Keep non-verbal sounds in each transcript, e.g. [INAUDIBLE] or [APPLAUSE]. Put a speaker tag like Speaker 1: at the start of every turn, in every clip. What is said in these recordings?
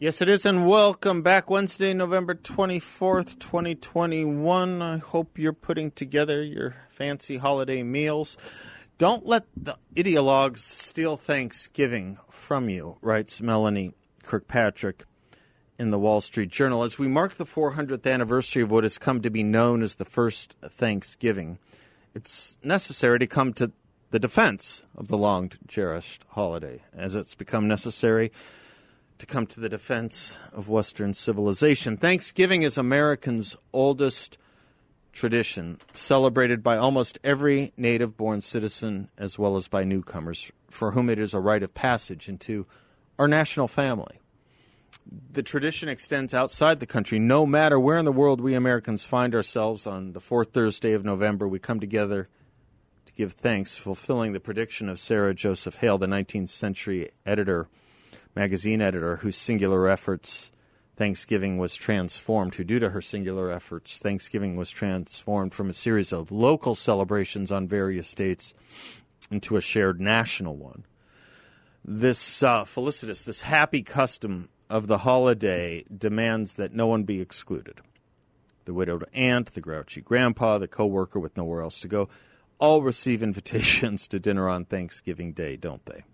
Speaker 1: Yes, it is, and welcome back Wednesday, November 24th, 2021. I hope you're putting together your fancy holiday meals. Don't let the ideologues steal Thanksgiving from you, writes Melanie Kirkpatrick in the Wall Street Journal. As we mark the 400th anniversary of what has come to be known as the first Thanksgiving, it's necessary to come to the defense of the long cherished holiday, as it's become necessary to come to the defense of Western civilization. Thanksgiving is Americans' oldest tradition, celebrated by almost every native born citizen as well as by newcomers, for whom it is a rite of passage into our national family. The tradition extends outside the country. No matter where in the world we Americans find ourselves on the fourth Thursday of November, we come together to give thanks, fulfilling the prediction of Sarah Joseph Hale, the 19th century editor magazine editor whose singular efforts Thanksgiving was transformed, who, due to her singular efforts, Thanksgiving was transformed from a series of local celebrations on various dates into a shared national one. This uh, felicitous, this happy custom of the holiday demands that no one be excluded. The widowed aunt, the grouchy grandpa, the coworker with nowhere else to go, all receive invitations to dinner on Thanksgiving Day, don't they?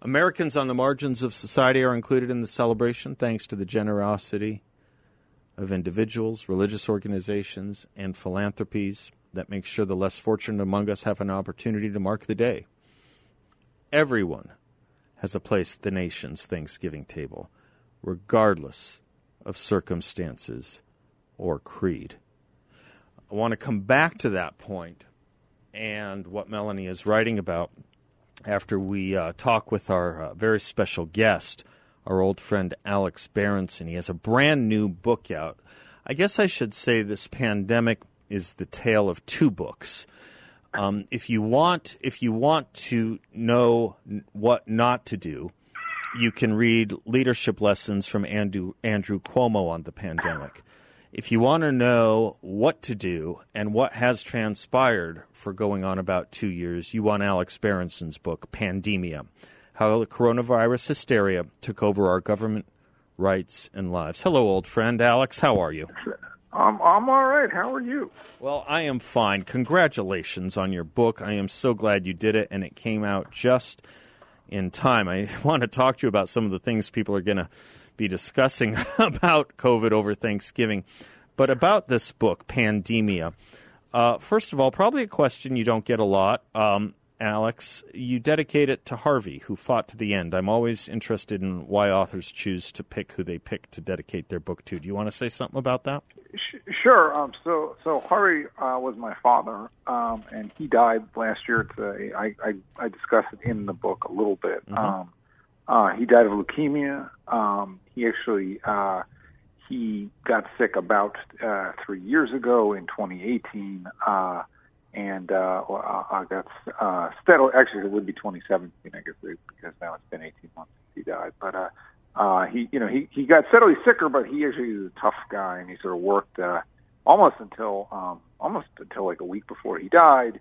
Speaker 1: Americans on the margins of society are included in the celebration thanks to the generosity of individuals, religious organizations, and philanthropies that make sure the less fortunate among us have an opportunity to mark the day. Everyone has a place at the nation's Thanksgiving table, regardless of circumstances or creed. I want to come back to that point and what Melanie is writing about after we uh, talk with our uh, very special guest, our old friend Alex Berenson. He has a brand new book out. I guess I should say this pandemic is the tale of two books. Um, if you want, if you want to know what not to do, you can read leadership lessons from Andrew, Andrew Cuomo on the pandemic. If you want to know what to do and what has transpired for going on about two years, you want Alex Berenson's book, Pandemia How the Coronavirus Hysteria Took Over Our Government, Rights, and Lives. Hello, old friend. Alex, how are you?
Speaker 2: I'm, I'm all right. How are you?
Speaker 1: Well, I am fine. Congratulations on your book. I am so glad you did it, and it came out just in time. I [LAUGHS] want to talk to you about some of the things people are going to be discussing [LAUGHS] about COVID over Thanksgiving. But about this book, Pandemia, uh, first of all, probably a question you don't get a lot. Um, Alex, you dedicate it to Harvey, who fought to the end. I'm always interested in why authors choose to pick who they pick to dedicate their book to. Do you want to say something about that?
Speaker 2: Sure. Um, so, so Harvey uh, was my father, um, and he died last year. Today, I, I, I discuss it in the book a little bit. Mm-hmm. Um, uh, he died of leukemia. Um, he actually uh, he got sick about uh, three years ago in 2018, uh, and uh, uh, got uh, steadily. Actually, it would be 2017, I guess, because now it's been 18 months since he died. But uh, uh, he, you know, he he got steadily sicker, but he actually is a tough guy, and he sort of worked uh, almost until um, almost until like a week before he died.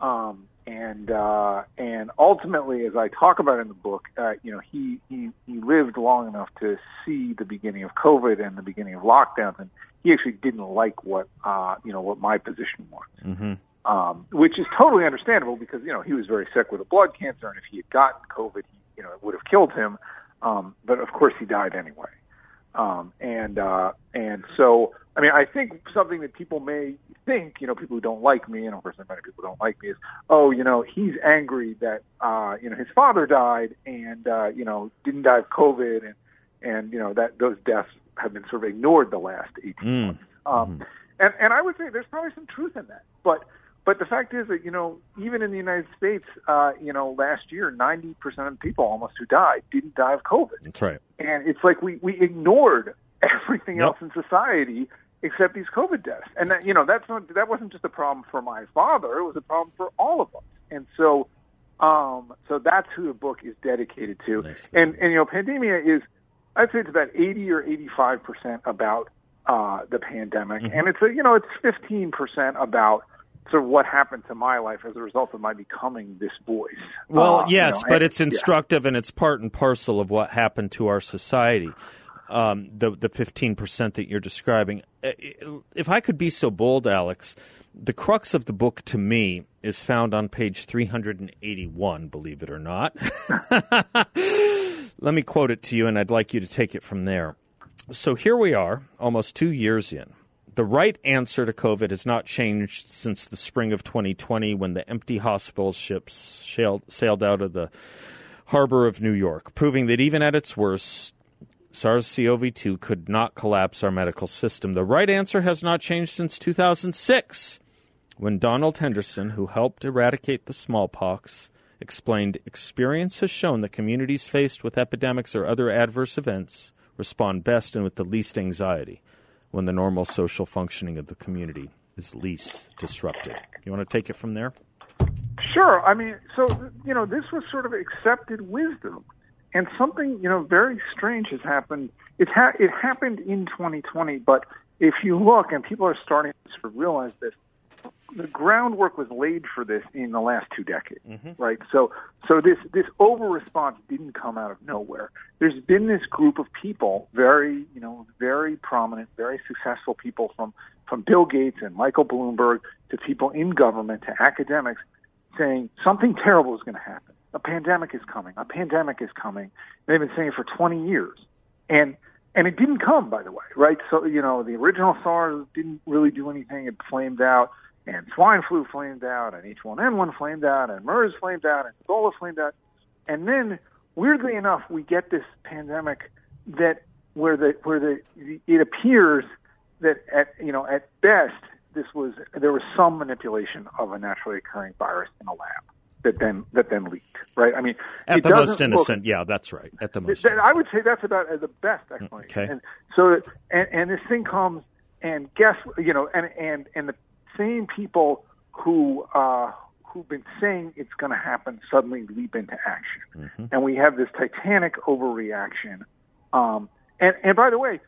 Speaker 2: Um, and uh, and ultimately, as I talk about in the book, uh, you know, he, he he lived long enough to see the beginning of COVID and the beginning of lockdowns, and he actually didn't like what uh, you know what my position was, mm-hmm. um, which is totally understandable because you know he was very sick with a blood cancer, and if he had gotten COVID, he, you know, it would have killed him. Um, but of course, he died anyway. Um, and uh, and so, I mean, I think something that people may think, you know, people who don't like me, and of course, there are many people don't like me, is, oh, you know, he's angry that, uh, you know, his father died and, uh, you know, didn't die of COVID, and and you know that those deaths have been sort of ignored the last 18 mm. months. Um, mm. And and I would say there's probably some truth in that, but but the fact is that you know, even in the United States, uh, you know, last year, ninety percent of people almost who died didn't die of COVID.
Speaker 1: That's right.
Speaker 2: And it's like we we ignored [LAUGHS] everything
Speaker 1: Yep.
Speaker 2: else in society except these COVID deaths. And that, you know, that's not that wasn't just a problem for my father; it was a problem for all of us. And so, um, so that's who the book is dedicated to.
Speaker 1: Nice.
Speaker 2: And and you know, pandemia is, I'd say it's about eighty or eighty-five percent about uh, the pandemic,
Speaker 1: Mm-hmm.
Speaker 2: and it's a, you know, it's fifteen percent about. Sort of what happened to my life as a result of my becoming this voice.
Speaker 1: Well,
Speaker 2: Uh, you
Speaker 1: yes,
Speaker 2: know,
Speaker 1: but
Speaker 2: and-
Speaker 1: it's
Speaker 2: yeah.
Speaker 1: instructive and it's part and parcel of what happened to our society. Um, the the fifteen percent that you're describing. Uh, If I could be so bold, Alex, the crux of the book to me is found on page three hundred and eighty-one. Believe it or not. [LAUGHS] Let me quote it to you, and I'd like you to take it from there. So here we are, almost two years in. The right answer to COVID has not changed since the spring of 2020 when the empty hospital ships sailed, out of the harbor of New York, proving that even at its worst, SARS CoV 2 could not collapse our medical system. The right answer has not changed since 2006 when Donald Henderson, who helped eradicate the smallpox, explained experience has shown that communities faced with epidemics or other adverse events respond best and with the least anxiety when the normal social functioning of the community is least disrupted. You want to take it from there?
Speaker 2: Sure. I mean, so you know, this was sort of accepted wisdom, and something you know very strange has happened. It ha- it happened in 2020, but if you look, and people are starting to realize this, the groundwork was laid for this in the last two decades, mm-hmm. right? So, so this this over response didn't come out of nowhere. There's been this group of people, very you know, very prominent, very successful people from from Bill Gates and Michael Bloomberg to people in government to academics saying something terrible is going to happen. A pandemic is coming. A pandemic is coming. They've been saying it for 20 years, and and it didn't come, by the way, right? So you know, the original SARS didn't really do anything. It flamed out, and swine flu flamed out, and H1N1 flamed out, and MERS flamed out, and Ebola flamed out, and then weirdly enough, we get this pandemic that where the where the it appears that at you know at best this was there was some manipulation of a naturally occurring virus in a lab that then that then leaked right i mean
Speaker 1: At the most
Speaker 2: doesn't look-
Speaker 1: innocent, yeah, that's right. At the most,
Speaker 2: that, I would say that's about uh, the best explanation.
Speaker 1: Okay.
Speaker 2: And so, and, and this thing comes, and guess, you know, and and and the same people who uh, who've been saying it's going to happen suddenly leap into action,
Speaker 1: Mm-hmm.
Speaker 2: and we have this titanic overreaction. Um, and and by the way,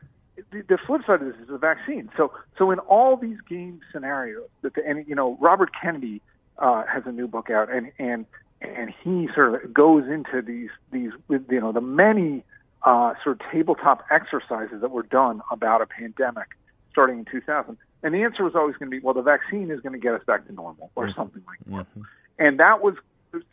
Speaker 2: the, the flip side of this is the vaccine. So so in all these game scenarios, that the, and you know Robert Kennedy uh, has a new book out, and and and he sort of goes into these these you know the many uh, sort of tabletop exercises that were done about a pandemic starting in 2000. And the answer was always going to be, well, the vaccine is going to get us back to normal or mm-hmm. something like that. Mm-hmm. And that was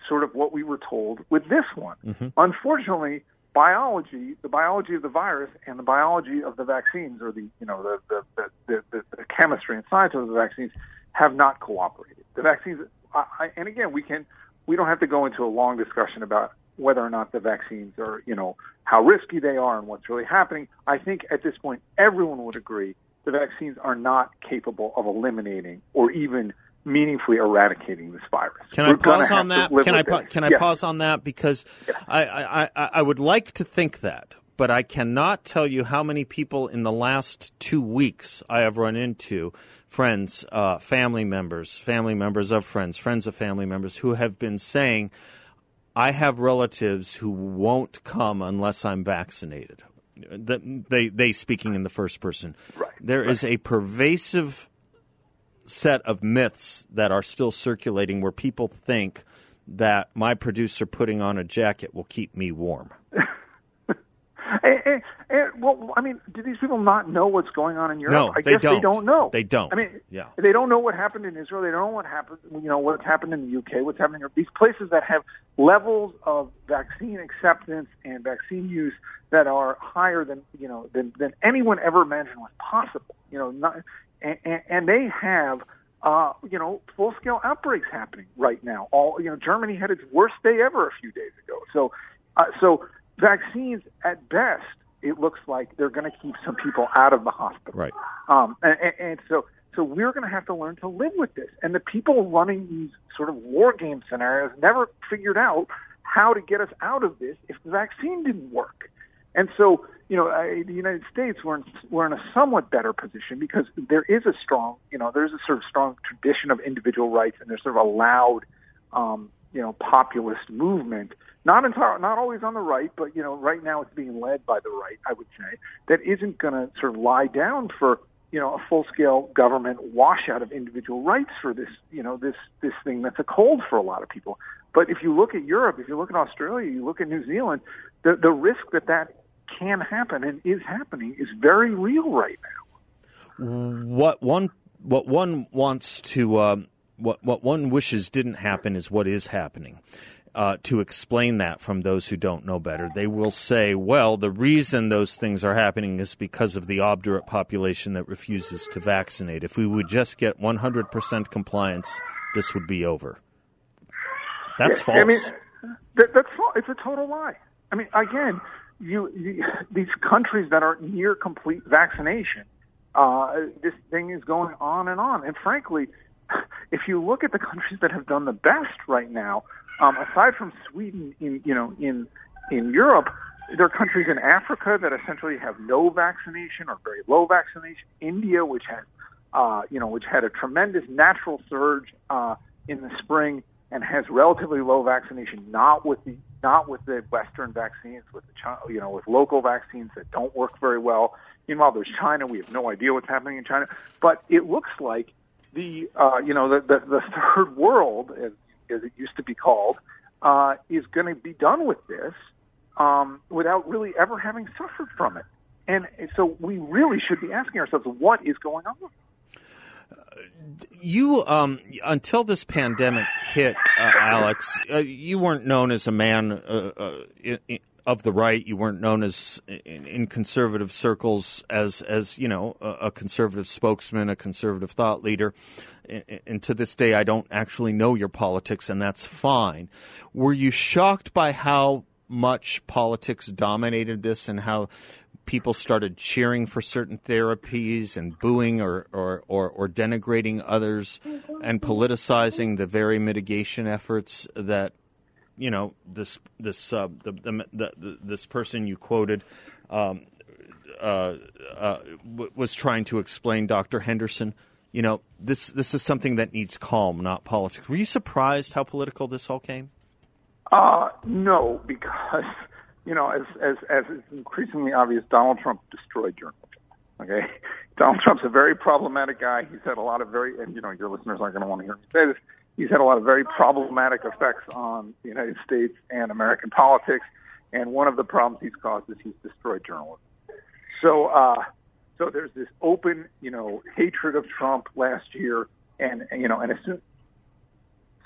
Speaker 2: sort of what we were told with this one. Mm-hmm. Unfortunately, biology, the biology of the virus and the biology of the vaccines, or the you know the the the, the, the, the chemistry and science of the vaccines, have not cooperated. The vaccines, I, I, and again, we can we don't have to go into a long discussion about whether or not the vaccines are you know how risky they are and what's really happening. I think at this point, everyone would agree the vaccines are not capable of eliminating or even meaningfully eradicating this virus.
Speaker 1: Can
Speaker 2: We're
Speaker 1: I pause on that? Can I pa- can I
Speaker 2: Yes.
Speaker 1: pause on that because I, I, I I would like to think that, but I cannot tell you how many people in the last two weeks I have run into friends, uh, family members, family members of friends, friends of family members who have been saying, "I have relatives who won't come unless I'm vaccinated." That- They they speaking in the first person.
Speaker 2: Right,
Speaker 1: There is a pervasive set of myths that are still circulating where people think that my producer putting on a jacket will keep me warm. [LAUGHS]
Speaker 2: And, and, and, well, I mean, do these people not know what's going on in Europe?
Speaker 1: No,
Speaker 2: I
Speaker 1: they
Speaker 2: guess
Speaker 1: don't.
Speaker 2: they don't know.
Speaker 1: They don't.
Speaker 2: I mean,
Speaker 1: Yeah.
Speaker 2: they don't know what happened in Israel. They don't know what happened. You know what's happened in the UK. What's happening in Europe. These places that have levels of vaccine acceptance and vaccine use that are higher than you know than than anyone ever imagined was possible. You know, not, and, and, they have. Uh, you know, full-scale outbreaks happening right now. All you know, Germany had its worst day ever a few days ago. So, uh, so vaccines, at best, it looks like they're going to keep some people out of the hospital.
Speaker 1: Right.
Speaker 2: Um, and, and, and so So we're going to have to learn to live with this. And the people running these sort of war game scenarios never figured out how to get us out of this if the vaccine didn't work. And so, you know, I, the United States we're in, we're in a somewhat better position because there is a strong, you know, there's a sort of strong tradition of individual rights, and there's sort of a loud, um, you know, populist movement. Not entire, not always on the right, but you know, right now it's being led by the right. I would say that isn't going to sort of lie down for you know, a full-scale government washout of individual rights for this, you know, this this thing that's a cold for a lot of people. But if you look at Europe, if you look at Australia, you look at New Zealand, the the risk that that can happen and is happening is very real right now.
Speaker 1: What one what one wants to um, what what one wishes didn't happen is what is happening uh, to explain that from those who don't know better. They will say, well, the reason those things are happening is because of the obdurate population that refuses to vaccinate. If we would just get 100% compliance, this would be over. That's
Speaker 2: yeah,
Speaker 1: false.
Speaker 2: I mean, that, that's false. It's a total lie. I mean, again, you, you [LAUGHS] these countries that are near complete vaccination, uh, this thing is going on and on. And frankly, [LAUGHS] if you look at the countries that have done the best right now, um, aside from Sweden, in you know in in Europe, there are countries in Africa that essentially have no vaccination or very low vaccination. India, which has uh, you know which had a tremendous natural surge uh, in the spring and has relatively low vaccination, not with the not with the Western vaccines, with the you know with local vaccines that don't work very well. Meanwhile, there's China. We have no idea what's happening in China, but it looks like the uh, you know the, the the third world, as as it used to be called, uh, is going to be done with this um, without really ever having suffered from it. And so we really should be asking ourselves, what is going on?
Speaker 1: You, um, until this pandemic hit, uh, Alex, uh, you weren't known as a man uh, uh of the right. You weren't known as in, in conservative circles as as you know a, a, conservative spokesman, a conservative thought leader. And to this day, I don't actually know your politics, and that's fine. Were you shocked by how much politics dominated this, and how people started cheering for certain therapies and booing or, or, or, or, denigrating others and politicizing the very mitigation efforts that you know this this uh, the, the, the, this person you quoted um, uh, uh, w- was trying to explain Dr. Henderson. You know this this is something that needs calm, not politics. Were you surprised how political this all came?
Speaker 2: Uh, no, because you know as as as it's increasingly obvious, Donald Trump destroyed journalism. Okay, [LAUGHS] Donald Trump's a very problematic guy. He's had a lot of very, and you know your listeners aren't going to want to hear me say this he's had a lot of very problematic effects on the United States and American politics. And one of the problems he's caused is he's destroyed journalism. So, uh, so there's this open, you know, hatred of Trump last year, and you know, and as soon, as,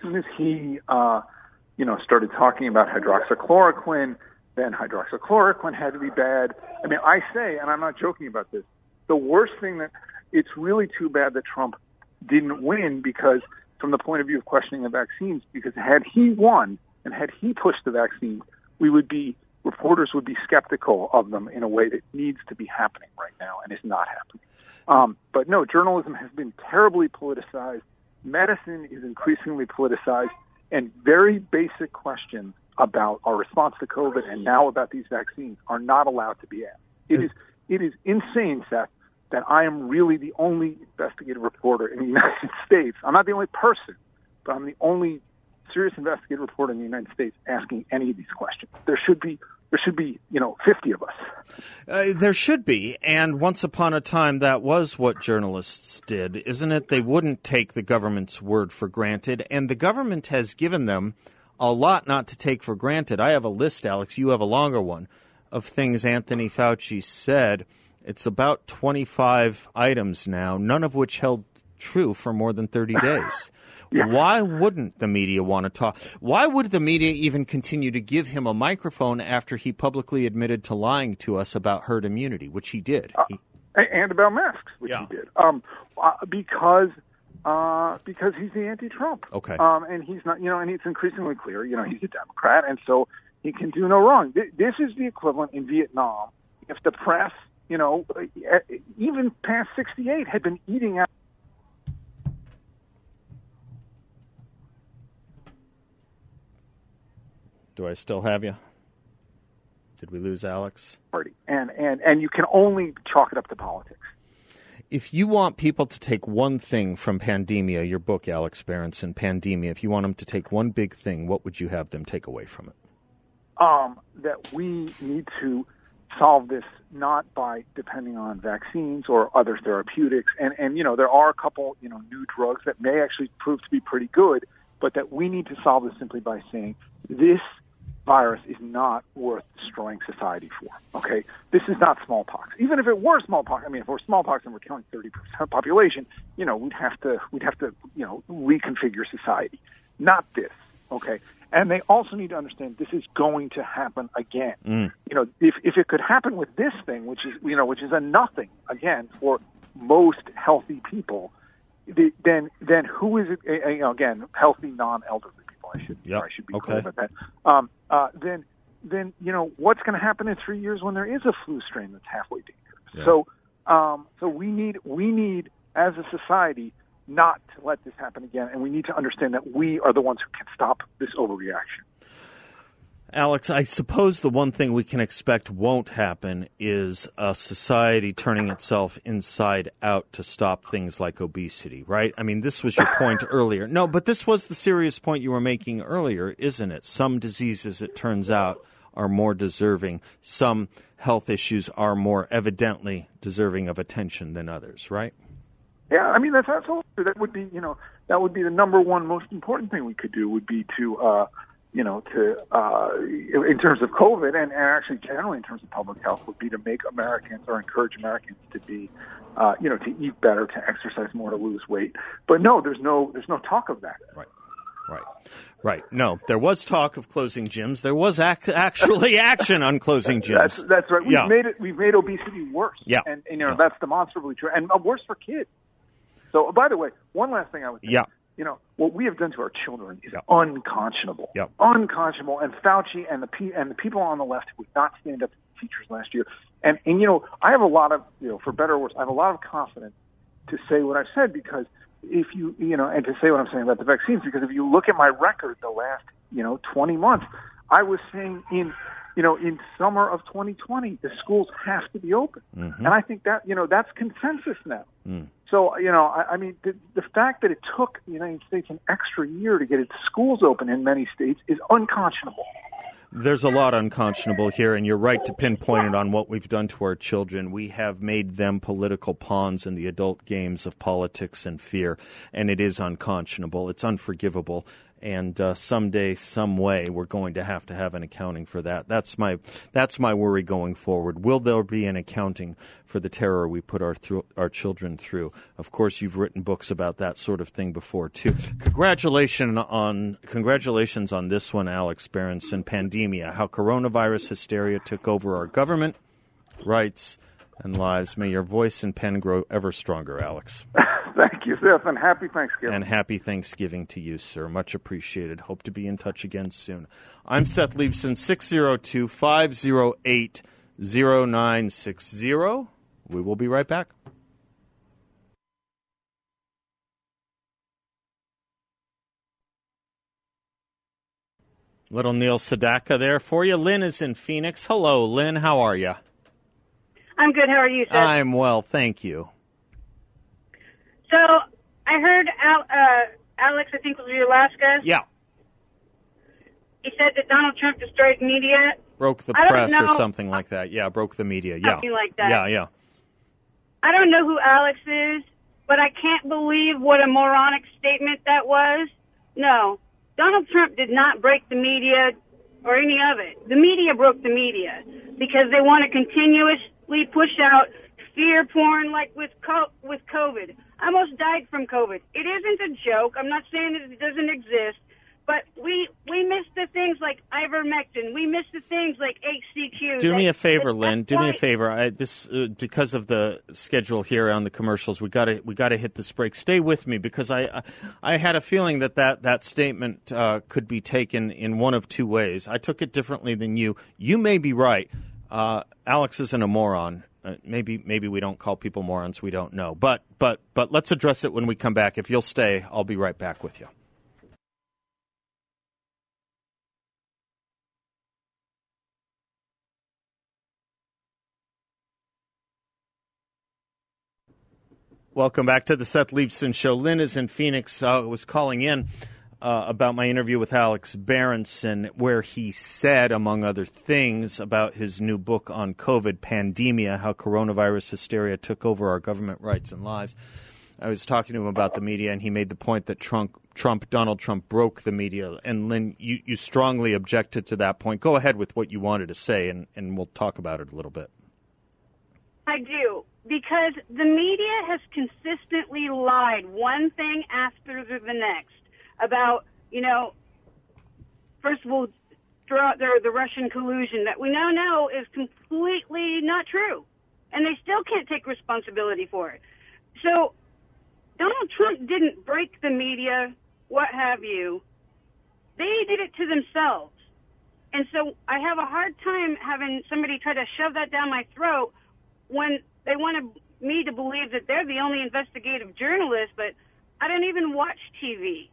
Speaker 2: soon as he, uh, you know, started talking about hydroxychloroquine, then hydroxychloroquine had to be bad. I mean, I say, and I'm not joking about this, the worst thing that it's really too bad that Trump didn't win because from the point of view of questioning the vaccines because had he won and had he pushed the vaccine, we would be reporters would be skeptical of them in a way that needs to be happening right now and is not happening. Um, but no, journalism has been terribly politicized. Medicine is increasingly politicized, and very basic questions about our response to COVID and now about these vaccines are not allowed to be asked. It is it is insane, Seth, that I am really the only investigative reporter in the [LAUGHS] United States. I'm not the only person, but I'm the only serious investigative reporter in the United States asking any of these questions. There should be there should be you know 50 of us.
Speaker 1: Uh, there should be, and once upon a time that was what journalists did, isn't it? They wouldn't take the government's word for granted, and the government has given them a lot not to take for granted. I have a list, Alex. You have a longer one of things Anthony Fauci said it's about 25 items now, none of which held true for more than 30 [LAUGHS] days. yeah. Why wouldn't the media want to talk? Why would the media even continue to give him a microphone after he publicly admitted to lying to us about herd immunity, which he did? Uh, he,
Speaker 2: and about masks, which yeah. he did. Um, uh, because uh, because he's the anti-Trump.
Speaker 1: Okay.
Speaker 2: Um, and he's not, you know, and it's increasingly clear, you know, he's a Democrat, and so he can do no wrong. This is the equivalent in Vietnam if the press, you know, eh, eh, even past '68 had been eating out.
Speaker 1: Do I still have you? Did we lose Alex?
Speaker 2: Party. And and and you can only chalk it up to politics.
Speaker 1: If you want people to take one thing from Pandemia, your book, Alex Berenson, Pandemia, if you want them to take one big thing, what would you have them take away from it?
Speaker 2: Um, that we need to solve this not by depending on vaccines or other therapeutics. And, and, you know, there are a couple, you know, new drugs that may actually prove to be pretty good, but that we need to solve this simply by saying this virus is not worth destroying society for. Okay, this is not smallpox. Even if it were smallpox, I mean, if it were smallpox and we're killing thirty percent of population, you know, we'd have to we'd have to you know reconfigure society. Not this. Okay, and they also need to understand this is going to happen again.
Speaker 1: Mm.
Speaker 2: You know, if if it could happen with this thing, which is you know, which is a nothing again for most healthy people, the, then then who is it? You know, again, healthy non-elderly. I should
Speaker 1: Yep.
Speaker 2: I should be
Speaker 1: Okay.
Speaker 2: clear about that. Um, uh, then then you know what's going to happen in three years when there is a flu strain that's halfway dangerous.
Speaker 1: Yeah.
Speaker 2: So um, so we need we need as a society not to let this happen again, and we need to understand that we are the ones who can stop this overreaction.
Speaker 1: Alex, I suppose the one thing we can expect won't happen is a society turning itself inside out to stop things like obesity, right? I mean, this was your point earlier. No, but this was the serious point you were making earlier, isn't it? Some diseases, it turns out, are more deserving. Some health issues are more evidently deserving of attention than others, right?
Speaker 2: Yeah, I mean that's absolutely that would be you know that would be the number one most important thing we could do would be to uh, you know to uh, in terms of COVID and, and actually generally in terms of public health would be to make Americans or encourage Americans to be uh, you know to eat better, to exercise more, to lose weight. But no, there's no there's no talk of that.
Speaker 1: Right. Right. Right. No, there was talk of closing gyms. There was ac- actually [LAUGHS] action on closing gyms.
Speaker 2: That's that's right. We've
Speaker 1: Yeah.
Speaker 2: made it. We've made obesity worse.
Speaker 1: Yeah.
Speaker 2: and, and you know
Speaker 1: Yeah.
Speaker 2: that's demonstrably true, and uh, worse for kids. So, by the way, one last thing I would say.
Speaker 1: Yeah.
Speaker 2: You know what we have done to our children is
Speaker 1: Yeah.
Speaker 2: unconscionable.
Speaker 1: Yeah.
Speaker 2: Unconscionable. And Fauci and the pe- and the people on the left who would not stand up to the teachers last year. And and you know I have a lot of you know for better or worse I have a lot of confidence to say what I've said because if you you know and to say what I'm saying about the vaccines because if you look at my record the last you know 20 months I was saying in you know in summer of 2020 the schools have to be open mm-hmm. and I think that you know that's consensus now mm. So you know I, I mean the, the fact that it took the United States an extra year to get its schools open in many states is unconscionable
Speaker 1: There's a lot unconscionable here, and you're right to pinpoint it on what we've done to our children. We have made them political pawns in the adult games of politics and fear, and it is unconscionable. It's unforgivable. And uh, someday, some way, we're going to have to have an accounting for that. That's my that's my worry going forward. Will there be an accounting for the terror we put our thro- our children through? Of course, you've written books about that sort of thing before too. Congratulations on congratulations on this one, Alex Berenson. Pandemia: How coronavirus hysteria took over our government, rights, and lives. May your voice and pen grow ever stronger, Alex. [LAUGHS] [LAUGHS]
Speaker 2: thank you Seth and happy Thanksgiving
Speaker 1: And happy Thanksgiving to you, sir. Much appreciated. Hope to be in touch again soon. I'm Seth Leibsohn, 602 508 0960. We will be right back. Little Neil Sedaka there for you. Lynn is in Phoenix. Hello, Lynn. How are you?
Speaker 3: I'm good. How are you, Seth?
Speaker 1: I'm well, thank you.
Speaker 3: So I heard Al, uh, Alex, I think was your last guest.
Speaker 1: Yeah,
Speaker 3: He said that Donald Trump destroyed media.
Speaker 1: broke the
Speaker 3: I
Speaker 1: press or something like that. Yeah, broke the media. Yeah,
Speaker 3: Something like that.
Speaker 1: Yeah, yeah.
Speaker 3: I don't know who Alex is, but I can't believe what a moronic statement that was. No, Donald Trump did not break the media or any of it. The media broke the media because they want to continuously push out fear porn like with co- with COVID. I almost died from COVID. It isn't a joke. I'm not saying that it doesn't exist, but we we miss the things like ivermectin. We miss the things like HCQ.
Speaker 1: Do me a favor, Lynn. Do me a favor. I, this uh, because of the schedule here on the commercials. We got to we got to hit this break. Stay with me because I I, I had a feeling that that that statement uh, could be taken in one of two ways. I took it differently than you. You may be right uh, Alex isn't a moron. Uh, maybe maybe we don't call people morons. We don't know. But but but let's address it when we come back. If you'll stay, I'll be right back with you. Welcome back to the Seth Leibsohn Show. Lynn is in Phoenix. Uh, was calling in uh, about my interview with Alex Berenson, where he said, among other things, about his new book on COVID pandemia, how coronavirus hysteria took over our government rights and lives. I was talking to him about the media, and he made the point that Trump, Trump Donald Trump, broke the media. And Lynn, you, you strongly objected to that point. Go ahead with what you wanted to say, and, and we'll talk about it a little bit.
Speaker 3: I do because the media has consistently lied one thing after the next about, you know, first of all, throughout the, the Russian collusion that we now know is completely not true. And they still can't take responsibility for it. So Donald Trump didn't break the media, what have you. They did it to themselves. And so I have a hard time having somebody try to shove that down my throat when they want me to believe that they're the only investigative journalist, but I don't even watch TV.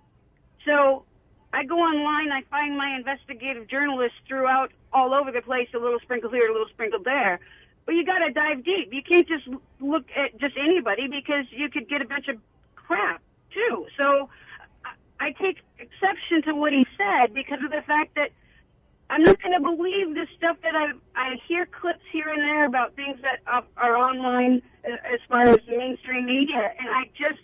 Speaker 3: So I go online, I find my investigative journalists throughout all over the place, a little sprinkle here, a little sprinkle there. But you got to dive deep. You can't just look at just anybody because you could get a bunch of crap too. So I take exception to what he said because of the fact that I'm not going to believe the stuff that I I hear clips here and there about things that are online uh, as far as mainstream media, and I just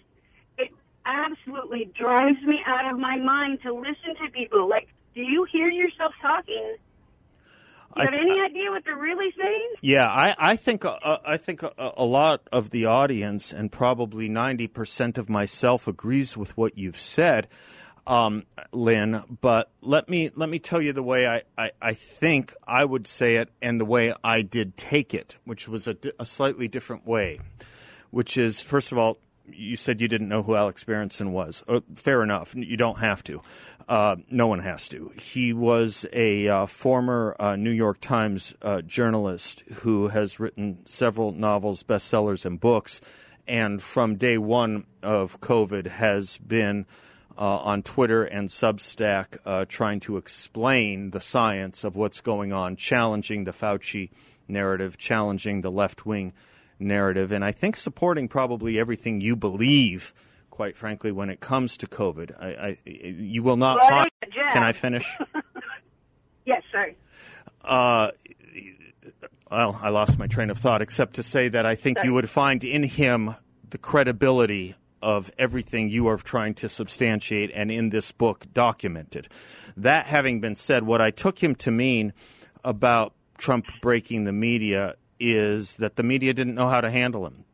Speaker 3: absolutely drives me out of my mind to listen to people. Like, do you hear yourself talking? Do you have th- any idea what they're really saying?
Speaker 1: Yeah, I, I think uh, I think a, a, lot of the audience and probably ninety percent of myself agrees with what you've said um, Lynn, but let me let me tell you the way I, I, I, think I would say it and the way I did take it, which was a, a slightly different way. Which is, first of all, you said you didn't know who Alex Berenson was. Uh, fair enough. You don't have to. Uh, no one has to. He was a uh, former uh, New York Times uh, journalist who has written several novels, bestsellers, and books, and from day one of COVID has been uh, on Twitter and Substack trying to explain the science of what's going on, challenging the Fauci narrative, challenging the left wing narrative, and I think supporting probably everything you believe. Quite frankly, when it comes to COVID, I, I you will not
Speaker 3: well,
Speaker 1: find. Can I finish? [LAUGHS]
Speaker 3: yes, sorry.
Speaker 1: Uh, well, I lost my train of thought, except to say that I think sorry. you would find in him the credibility of everything you are trying to substantiate and in this book documented. That having been said, what I took him to mean about Trump breaking the media is that the media didn't know how to handle him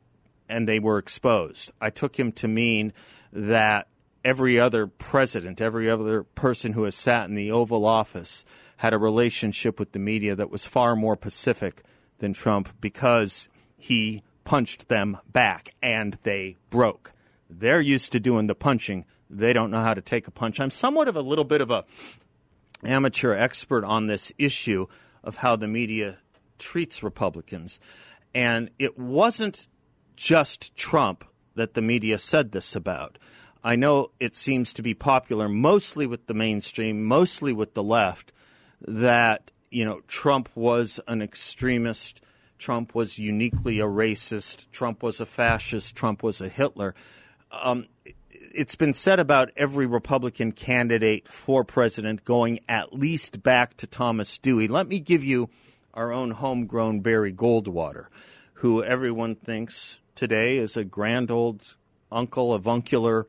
Speaker 1: and they were exposed. I took him to mean that every other president, every other person who has sat in the Oval Office had a relationship with the media that was far more pacific than Trump because he punched them back and they broke. They're used to doing the punching. They don't know how to take a punch. I'm somewhat of a little bit of a amateur expert on this issue of how the media treats Republicans. And it wasn't just Trump that the media said this about. I know it seems to be popular mostly with the mainstream, mostly with the left, that you know Trump was an extremist, Trump was uniquely a racist, Trump was a fascist, Trump was a Hitler um, it's been said about every Republican candidate for president going at least back to Thomas Dewey. Let me give you our own homegrown Barry Goldwater, who everyone thinks today is a grand old uncle, avuncular,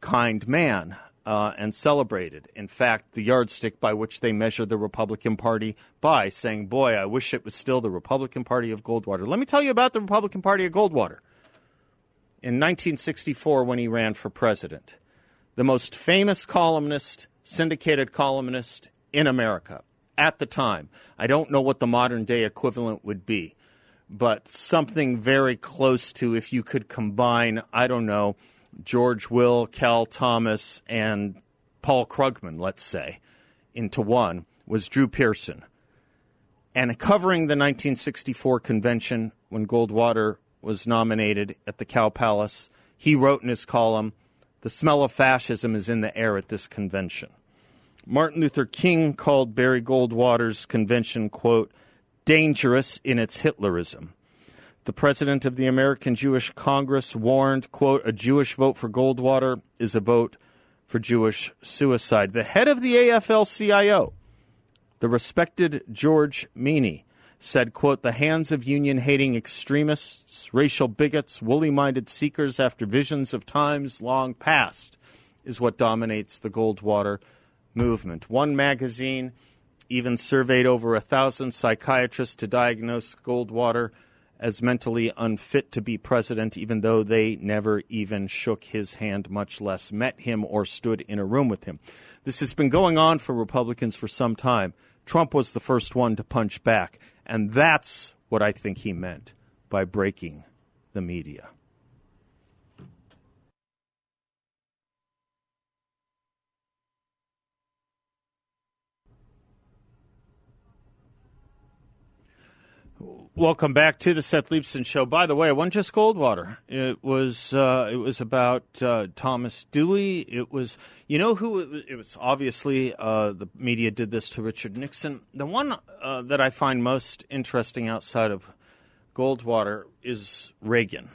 Speaker 1: kind man. Uh, and celebrated. In fact, the yardstick by which they measure the Republican Party by, saying, Boy, I wish it was still the Republican Party of Goldwater. Let me tell you about the Republican Party of Goldwater in 1964 when he ran for president, the most famous columnist, syndicated columnist in America at the time. I don't know what the modern day equivalent would be, but something very close to if you could combine, I don't know, George Will, Cal Thomas, and Paul Krugman, let's say, into one was Drew Pearson. And covering the 1964 convention when Goldwater was nominated at the Cow Palace. He wrote in his column, The smell of fascism is in the air at this convention. Martin Luther King called Barry Goldwater's convention, quote, dangerous in its Hitlerism. The president of the American Jewish Congress warned, quote, a Jewish vote for Goldwater is a vote for Jewish suicide. The head of the AFL CIO, the respected George Meany, said, quote, the hands of union hating extremists, racial bigots, woolly minded seekers after visions of times long past is what dominates the Goldwater movement. One magazine even surveyed over a thousand psychiatrists to diagnose Goldwater as mentally unfit to be president, even though they never even shook his hand, much less met him or stood in a room with him. This has been going on for Republicans for some time. Trump was the first one to punch back, and that's what I think he meant by breaking the media. Welcome back to the Seth Leibsohn Show. By the way, it wasn't just Goldwater. It was uh, it was about uh, Thomas Dewey. It was you know who it was, it was obviously uh, the media did this to Richard Nixon. The one uh, that I find most interesting outside of Goldwater is Reagan,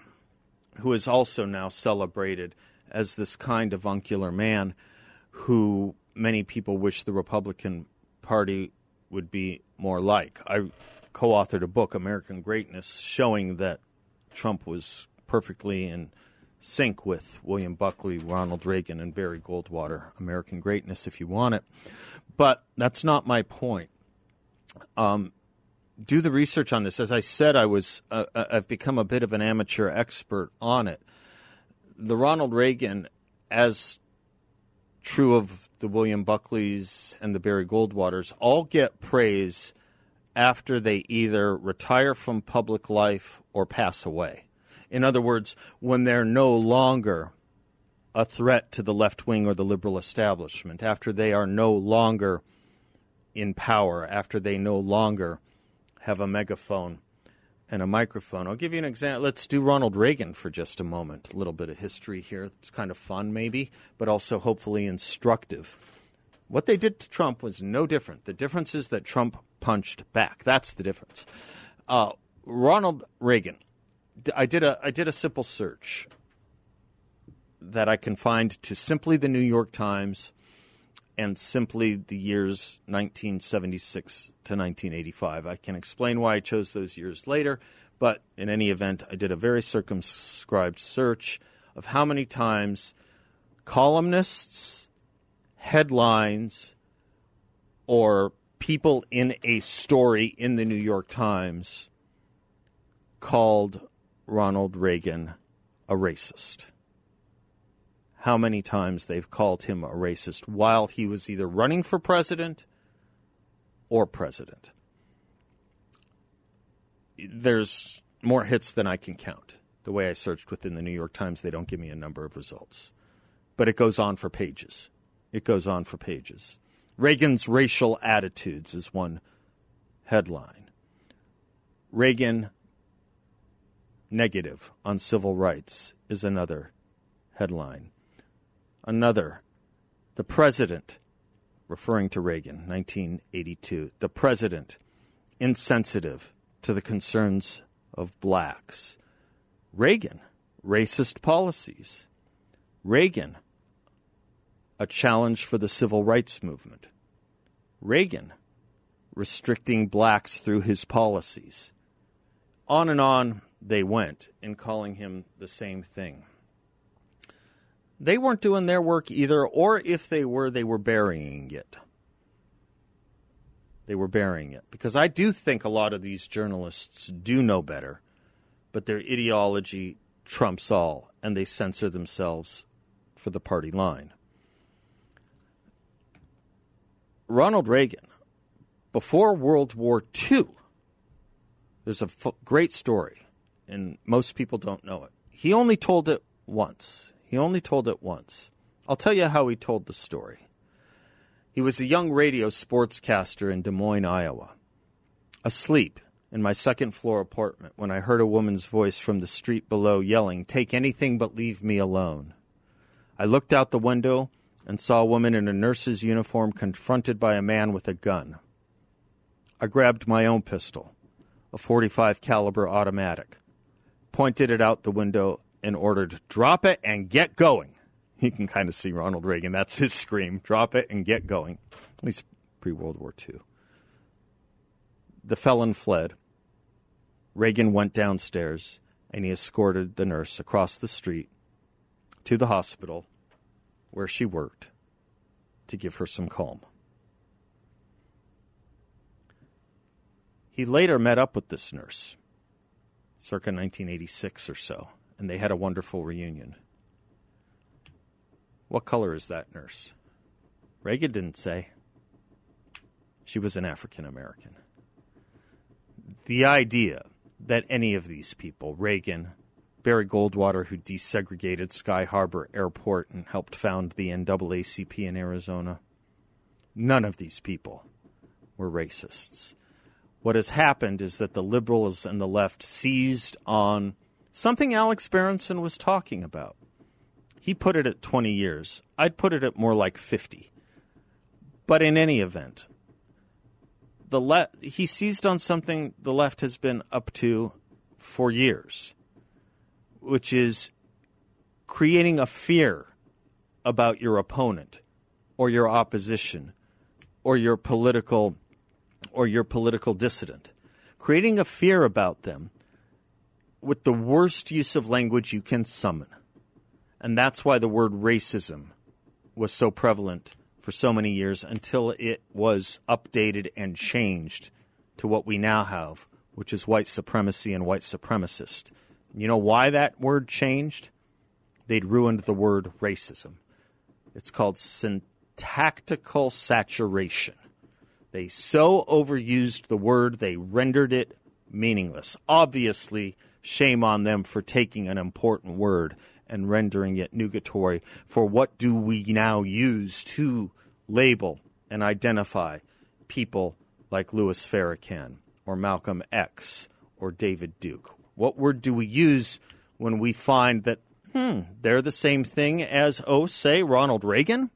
Speaker 1: who is also now celebrated as this kind of uncular man who many people wish the Republican Party would be more like. I co authored a book, American Greatness, showing that Trump was perfectly in sync with William Buckley, Ronald Reagan, and Barry Goldwater. American Greatness, if you want it. But that's not my point. Um, do the research on this. As I said, I was uh, uh I've become a bit of an amateur expert on it. The Ronald Reagan, as true of the William Buckleys and the Barry Goldwaters, all get praise after they either retire from public life or pass away. In other words, when they're no longer a threat to the left wing or the liberal establishment, after they are no longer in power, after they no longer have a megaphone and a microphone. I'll give you an example. Let's do Ronald Reagan for just a moment. A little bit of history here. It's kind of fun, maybe, but also hopefully instructive. What they did to Trump was no different. The difference is that Trump punched back. That's the difference. Uh, Ronald Reagan. I did a I did a simple search that I confined to simply the New York Times and simply the years 1976 to 1985. I can explain why I chose those years later, but in any event, I did a very circumscribed search of how many times columnists, headlines, or people in a story in the New York Times called Ronald Reagan a racist. How many times they've called him a racist while he was either running for president or president. There's more hits than I can count. The way I searched within the New York Times, they don't give me a number of results. But it goes on for pages. It goes on for pages. Reagan's racial attitudes is one headline. Reagan negative on civil rights is another headline. Another, the president, referring to Reagan, 1982, the president insensitive to the concerns of blacks. Reagan, racist policies. Reagan, a challenge for the civil rights movement. Reagan restricting blacks through his policies. On and on they went in calling him the same thing. They weren't doing their work either, or if they were, they were burying it. They were burying it. Because I do think a lot of these journalists do know better, but their ideology trumps all, and they censor themselves for the party line. Ronald Reagan, before World War II, there's a f- great story, and most people don't know it. He only told it once. He only told it once. I'll tell you how he told the story. He was a young radio sportscaster in Des Moines, Iowa, asleep in my second floor apartment when I heard a woman's voice from the street below yelling, Take anything but leave me alone. I looked out the window and saw a woman in a nurse's uniform confronted by a man with a gun. I grabbed my own pistol, a 45 caliber automatic, pointed it out the window and ordered, Drop it and get going. [LAUGHS] You can kind of see Ronald Reagan. That's his scream drop it and get going. At least pre World War II. The felon fled. Reagan went downstairs and he escorted the nurse across the street to the hospital where she worked to give her some calm. He later met up with this nurse, circa 1986 or so, and they had a wonderful reunion. What color is that nurse? Reagan didn't say. She was an African American. The idea that any of these people, Reagan, Barry Goldwater, who desegregated Sky Harbor Airport and helped found the NAACP in Arizona, none of these people were racists. What has happened is that the liberals and the left seized on something Alex Berenson was talking about. He put it at 20 years. I'd put it at more like 50. But in any event, the le- he seized on something the left has been up to for years, which is creating a fear about your opponent or your opposition or your political or your political dissident, creating a fear about them with the worst use of language you can summon. And that's why the word racism was so prevalent for so many years until it was updated and changed to what we now have, which is white supremacy and white supremacist. You know why that word changed? They'd ruined the word racism. It's called syntactical saturation. They so overused the word, they rendered it meaningless. Obviously, shame on them for taking an important word and rendering it nugatory. For what do we now use to label and identify people like Louis Farrakhan or Malcolm X or David Duke? What word do we use when we find that, hmm, they're the same thing as, oh, say, Ronald Reagan?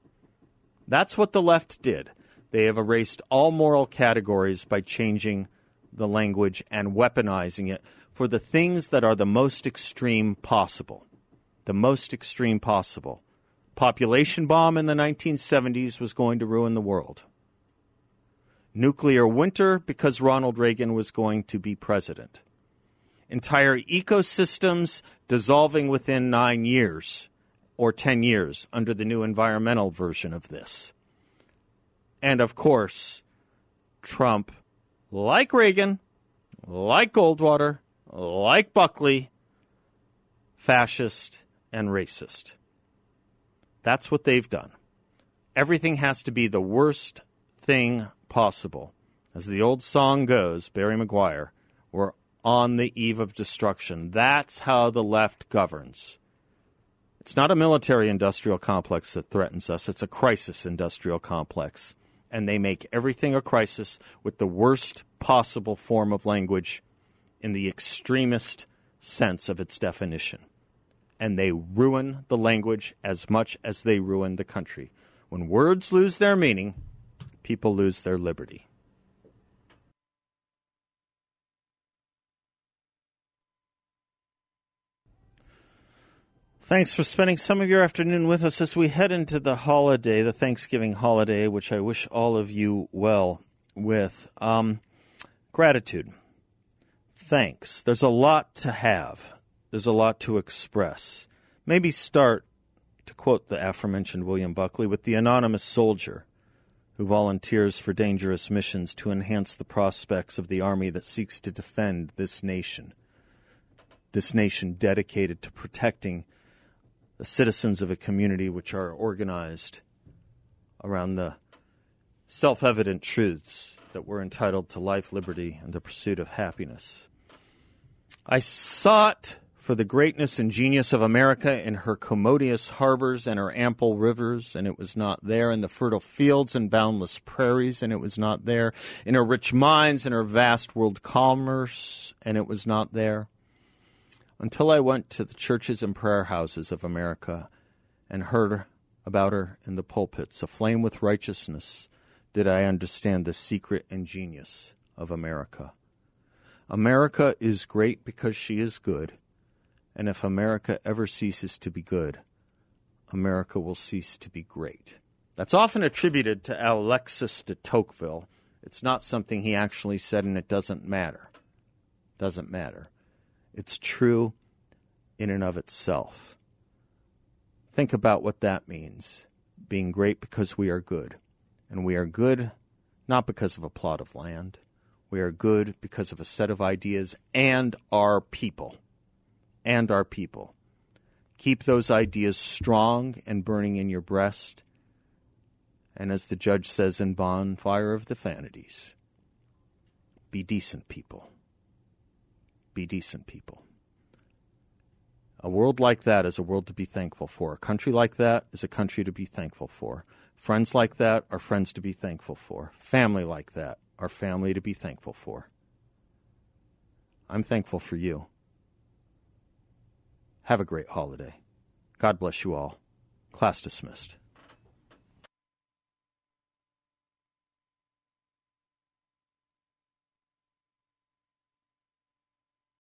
Speaker 1: That's what the left did. They have erased all moral categories by changing the language and weaponizing it for the things that are the most extreme possible. The most extreme possible. Population bomb in the 1970s was going to ruin the world. Nuclear winter because Ronald Reagan was going to be president. Entire ecosystems dissolving within nine years or 10 years under the new environmental version of this. And of course, Trump, like Reagan, like Goldwater, like Buckley, fascist and racist. That's what they've done. Everything has to be the worst thing possible. As the old song goes, Barry McGuire, we're on the eve of destruction. That's how the left governs. It's not a military industrial complex that threatens us, it's a crisis industrial complex and they make everything a crisis with the worst possible form of language in the extremist sense of its definition. And they ruin the language as much as they ruin the country. When words lose their meaning, people lose their liberty. Thanks for spending some of your afternoon with us as we head into the holiday, the Thanksgiving holiday, which I wish all of you well with. Um, gratitude. Thanks. There's a lot to have, there's a lot to express. Maybe start, to quote the aforementioned William Buckley, with the anonymous soldier who volunteers for dangerous missions to enhance the prospects of the army that seeks to defend this nation. This nation dedicated to protecting the citizens of a community which are organized around the self evident truths that we're entitled to life, liberty, and the pursuit of happiness. I sought for the greatness and genius of America in her commodious harbors and her ample rivers, and it was not there, in the fertile fields and boundless prairies, and it was not there, in her rich mines and her vast world commerce, and it was not there until I went to the churches and prayer houses of America and heard about her in the pulpits, aflame with righteousness, did I understand the secret and genius of America. America is great because she is good, And if America ever ceases to be good, America will cease to be great. That's often attributed to Alexis de Tocqueville. It's not something he actually said, and it doesn't matter. Doesn't matter. It's true in and of itself. Think about what that means being great because we are good. And we are good not because of a plot of land. We are good because of a set of ideas and our people. And our people. Keep those ideas strong and burning in your breast. And as the judge says in Bonfire of the Vanities, be decent people. Be decent people. A world like that is a world to be thankful for. A country like that is a country to be thankful for. Friends like that are friends to be thankful for. Family like that are family to be thankful for. I'm thankful for you. Have a great holiday. God bless you all. Class dismissed.